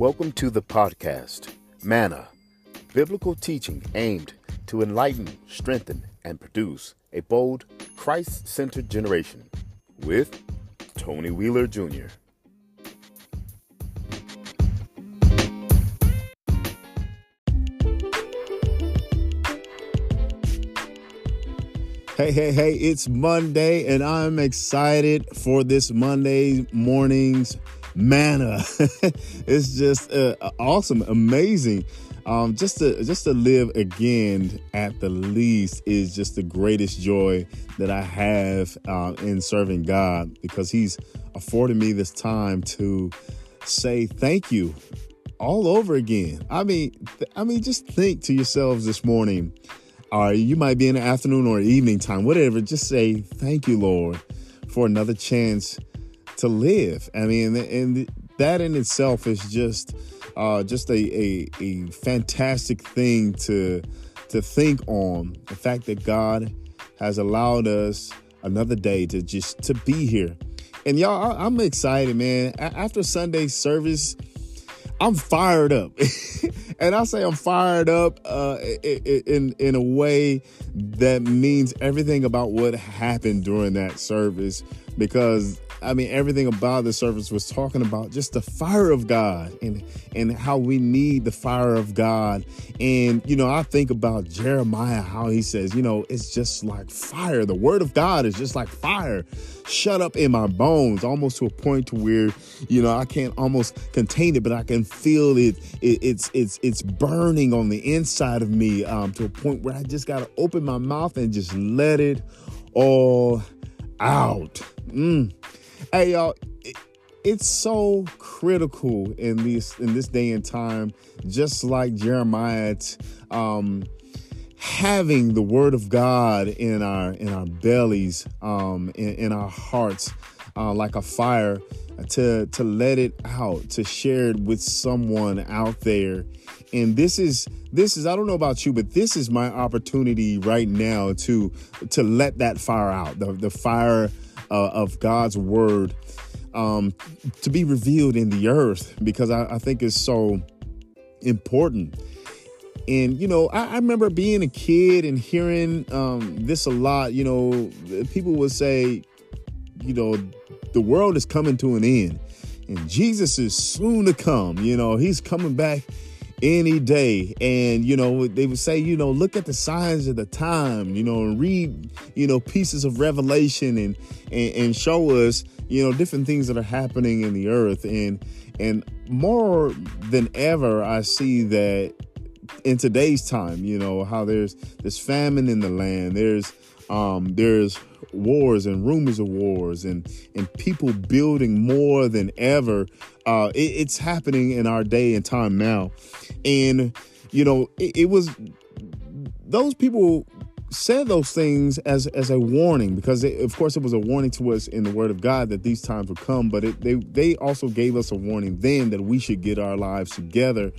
Welcome to the podcast, Manna, biblical teaching aimed to enlighten, strengthen, and produce a bold, Christ centered generation with Tony Wheeler Jr. Hey, hey, hey, it's Monday, and I'm excited for this Monday morning's manna. it's just uh, awesome, amazing. Um, just to just to live again at the least is just the greatest joy that I have uh, in serving God because He's afforded me this time to say thank you all over again. I mean, th- I mean, just think to yourselves this morning or you might be in the afternoon or evening time, whatever. Just say, Thank you, Lord, for another chance to live. I mean, and that in itself is just uh, just a, a, a fantastic thing to to think on. The fact that God has allowed us another day to just to be here. And y'all, I, I'm excited, man. After Sunday service, I'm fired up. and I say I'm fired up uh, in in a way that means everything about what happened during that service because I mean, everything about the service was talking about just the fire of God and and how we need the fire of God. And you know, I think about Jeremiah, how he says, you know, it's just like fire. The word of God is just like fire, shut up in my bones, almost to a point to where you know I can't almost contain it, but I can feel it. it it's it's it's burning on the inside of me um, to a point where I just gotta open my mouth and just let it all out. Mm. Hey y'all, it, it's so critical in this in this day and time, just like Jeremiah, um, having the word of God in our in our bellies, um, in, in our hearts, uh, like a fire, to to let it out, to share it with someone out there. And this is this is I don't know about you, but this is my opportunity right now to to let that fire out, the the fire uh, of God's word um, to be revealed in the earth because I, I think it's so important. And, you know, I, I, remember being a kid and hearing um, this a lot. You know, people would say, you know, the world is coming to an end and Jesus is soon to come. You know, he's coming back any day. And, you know, they would say, you know, look at the signs of the time, you know, and read, you know, pieces of revelation and, and, and show us, you know, different things that are happening in the earth. And, and more than ever, I see that in today's time, you know, how there's this famine in the land, there's, um, there's wars and rumors of wars and and people building more than ever. Uh, it, it's happening in our day and time now, and you know it, it was those people said those things as as a warning because it, of course it was a warning to us in the word of God that these times would come but it, they they also gave us a warning then that we should get our lives together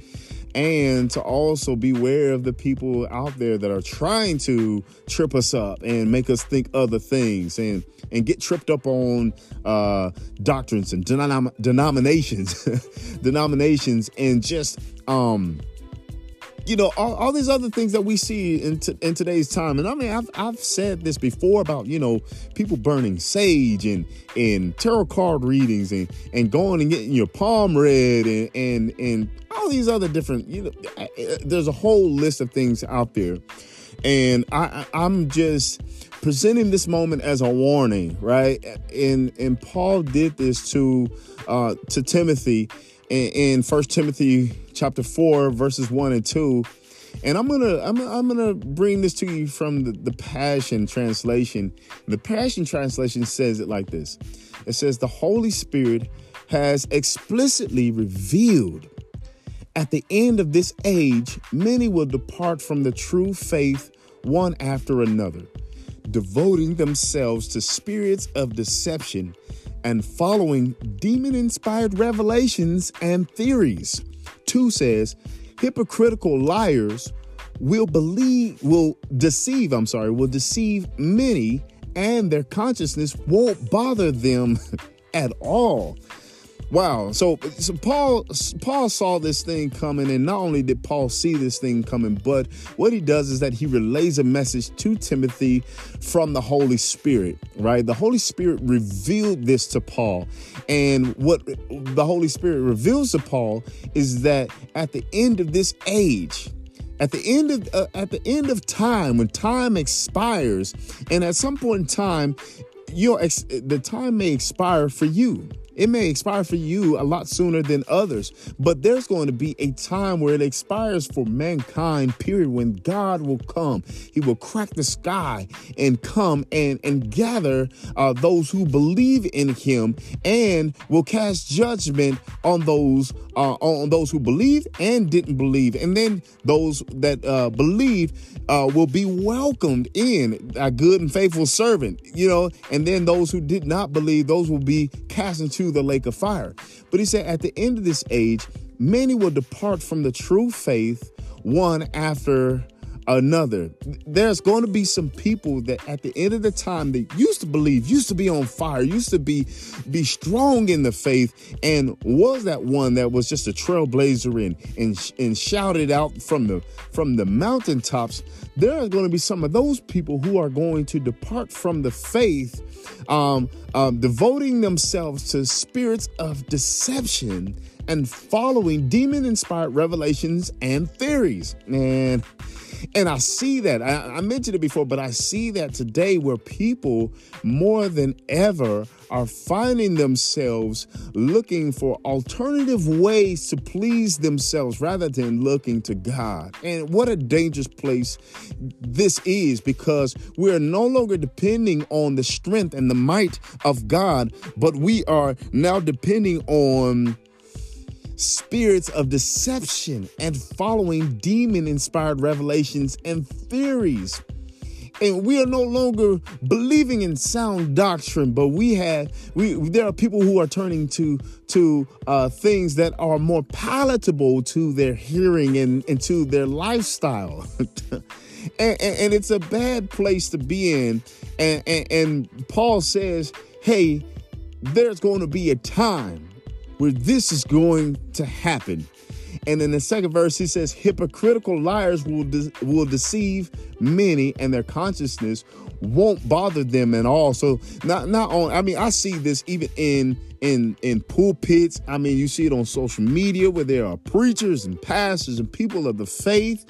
and to also beware of the people out there that are trying to trip us up and make us think other things and and get tripped up on uh, doctrines and denom- denominations denominations and just um you know all, all these other things that we see in, t- in today's time. And i mean I've, I've said this before about you know people burning sage and and tarot card readings and and going and getting your palm read and and and all these other different you know there's a whole list of things out there and i i'm just presenting this moment as a warning right and and paul did this to uh to timothy in First Timothy chapter four, verses one and two. And I'm gonna I'm, I'm gonna bring this to you from the, the Passion Translation. The Passion Translation says it like this. It says the Holy Spirit has explicitly revealed at the end of this age, many will depart from the true faith one after another, devoting themselves to spirits of deception and following demon inspired revelations and theories. Two says, hypocritical liars will believe, will deceive, I'm sorry, will deceive many, and their consciousness won't bother them at all. Wow. So, so Paul Paul saw this thing coming, and not only did Paul see this thing coming, but what he does is that he relays a message to Timothy from the Holy Spirit. Right. The Holy Spirit revealed this to Paul, and what the Holy Spirit reveals to Paul is that at the end of this age, at the end of uh, at the end of time when time expires and at some point in time your ex- the time may expire for you it may expire for you a lot sooner than others, but there's going to be a time where it expires for mankind, period, when God will come. He will crack the sky and come and, and gather uh, those who believe in him and will cast judgment on those uh, on those who believe and didn't believe. And then those that uh, believe uh, will be welcomed in a good and faithful servant, you know, and then those who did not believe, those will be cast into the lake of fire. But he said, at the end of this age, many will depart from the true faith, one after another. There's going to be some people that at the end of the time that used to believe, used to be on fire, used to be be strong in the faith, and was that one that was just a trailblazer and and, and shouted out from the from the mountaintops. There are going to be some of those people who are going to depart from the faith, um, um, devoting themselves to spirits of deception and following demon inspired revelations and theories. And and I see that. I, I, mentioned it before, but I see that today where people more than ever are finding themselves looking for alternative ways to please themselves rather than looking to God. And what a dangerous place this is because we're no longer depending on the strength and the might of God, but we are now depending on spirits of deception and following demon inspired revelations and theories. And we are no longer believing in sound doctrine, but we have we there are people who are turning to to uh, things that are more palatable to their hearing and, and to their lifestyle. and, and, and, it's a bad place to be in. And, and, and Paul says, hey, there's going to be a time where this is going to happen. And in the second verse, he says, hypocritical liars will, de- will deceive many, and their consciousness won't bother them at all. So not not on. I mean, I see this even in in in pulpits. I mean, you see it on social media where there are preachers and pastors and people of the faith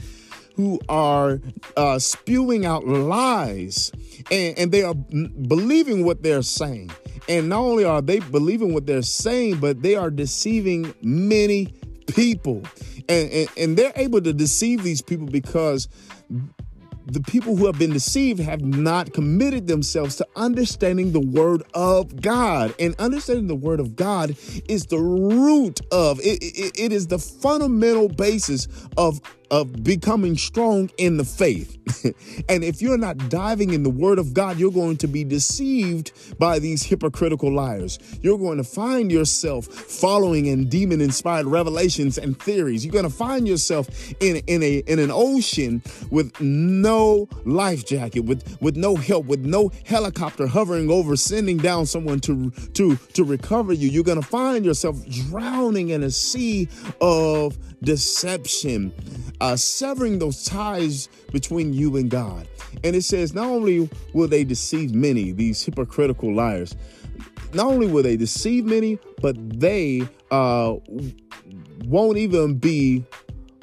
who are uh, spewing out lies, and, and they are believing what they're saying. And not only are they believing what they're saying, but they are deceiving many people. And, and, and, they're able to deceive these people because the people who have been deceived have not committed themselves to understanding the word of God. And understanding the word of God is the root of it, it, it is the fundamental basis of of becoming strong in the faith. and if you're not diving in the word of God, you're going to be deceived by these hypocritical liars. You're going to find yourself following in demon inspired revelations and theories. You're going to find yourself in, in a in an ocean with no life jacket, with with no help, with no helicopter hovering over sending down someone to to to recover you. You're going to find yourself drowning in a sea of deception uh, severing those ties between you and God. And it says, not only will they deceive many, these hypocritical liars, not only will they deceive many, but they uh, won't even be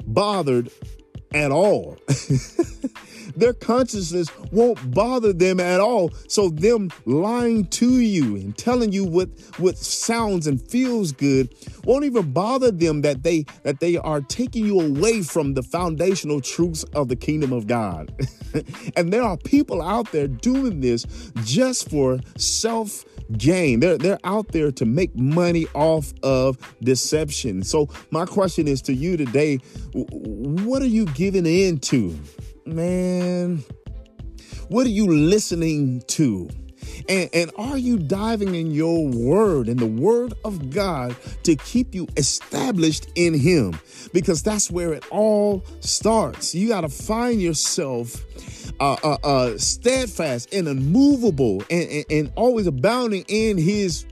bothered at all. their consciousness won't bother them at all. So them lying to you and telling you what what sounds and feels good won't even bother them that they that they are taking you away from the foundational truths of the kingdom of God. and there are people out there doing this just for self gain. They're they're out there to make money off of deception. So my question is to you today, what are you giving in to? Man, what are you listening to? And, and are you diving in your word, in the word of God, to keep you established in Him? Because that's where it all starts. You got to find yourself uh, uh, uh, steadfast and unmovable and, and, and always abounding in His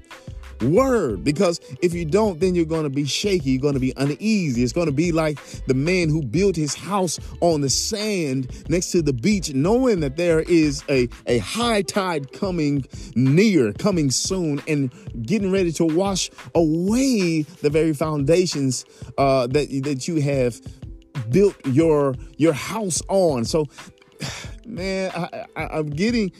word. Because if you don't, then you're going to be shaky. You're going to be uneasy. It's going to be like the man who built his house on the sand next to the beach, knowing that there is a, a high tide coming near, coming soon, and getting ready to wash away the very foundations uh, that, that you have built your your house on. So man, I, I, am getting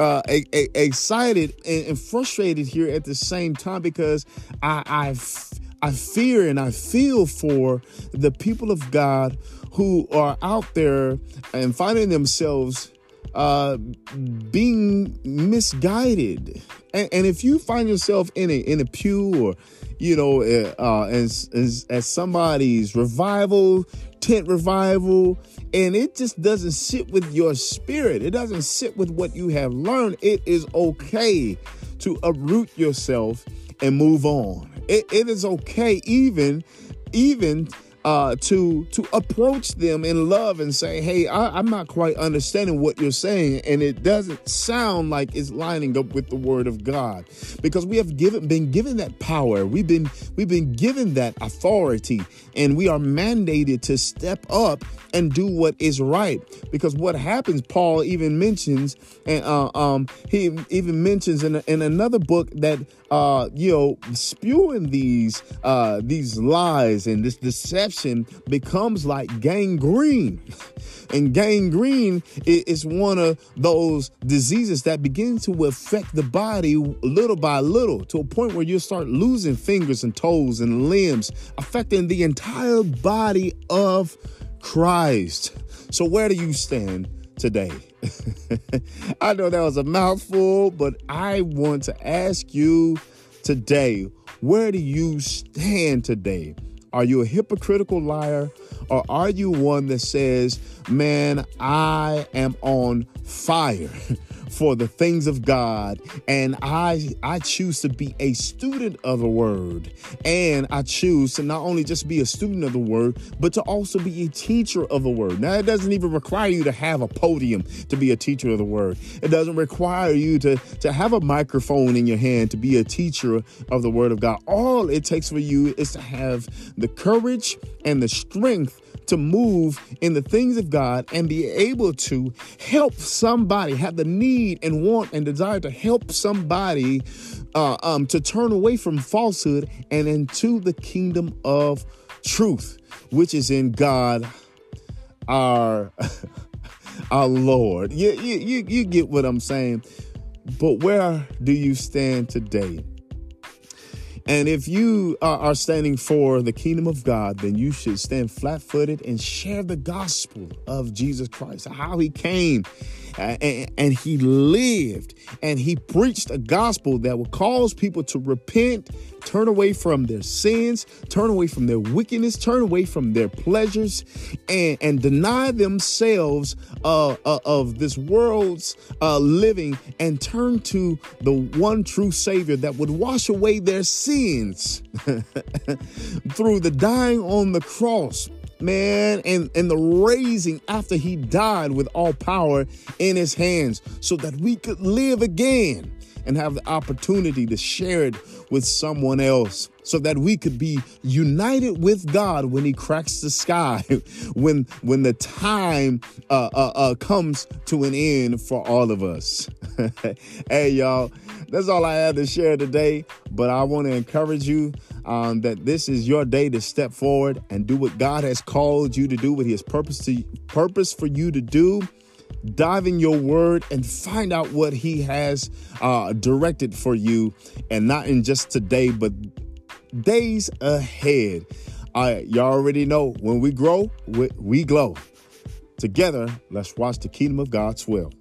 uh, a, a, excited and, and, frustrated here at the same time because I, I, I fear and I feel for the people of God who are out there and finding themselves uh, being misguided. And, and, if you find yourself in a in a pew or you know uh, as, as as somebody's revival tent revival and it just doesn't sit with your spirit. It doesn't sit with what you have learned. It is okay to uproot yourself and move on. it, it is okay even even uh, to to approach them in love and say, "Hey, I, am not quite understanding what you're saying, and it doesn't sound like it's lining up with the Word of God," because we have given been given that power. We've been we've been given that authority, and we are mandated to step up and do what is right. Because what happens, Paul even mentions, and uh, um, he even mentions in in another book that uh, you know, spewing these uh, these lies and this deception becomes like gangrene. And gangrene is one of those diseases that begin to affect the body little by little to a point where you start losing fingers and toes and limbs, affecting the entire body of Christ. So, where do you stand today? I know that was a mouthful, but I want to ask you today where do you stand today? Are you a hypocritical liar or are you one that says, man, I am on fire? for the things of God and I I choose to be a student of the word and I choose to not only just be a student of the word but to also be a teacher of the word. Now it doesn't even require you to have a podium to be a teacher of the word. It doesn't require you to to have a microphone in your hand to be a teacher of the word of God. All it takes for you is to have the courage and the strength to move in the things of God and be able to help somebody, have the need and want and desire to help somebody uh, um, to turn away from falsehood and into the kingdom of truth, which is in God, our our Lord. You, you, you, you get what I'm saying. But where do you stand today? And if you are standing for the kingdom of God, then you should stand flat footed and share the gospel of Jesus Christ, how he came and he lived and he preached a gospel that would cause people to repent, turn away from their sins, turn away from their wickedness, turn away from their pleasures, and, and deny themselves uh, uh, of this world's uh, living and turn to the one true Savior that would wash away their sins. Through the dying on the cross man, and, and the raising after he died with all power in his hands so that we could live again and have the opportunity to share it with someone else so that we could be united with God when he cracks the sky when when the time uh, uh, uh, comes to an end for all of us hey y'all that's all I had to share today but I want to encourage you um, that this is your day to step forward and do what God has called you to do, what He has purpose to purpose for you to do. Dive in your word and find out what He has uh, directed for you, and not in just today, but days ahead. Uh, y'all already know when we grow, we, we glow. Together, let's watch the kingdom of God swell.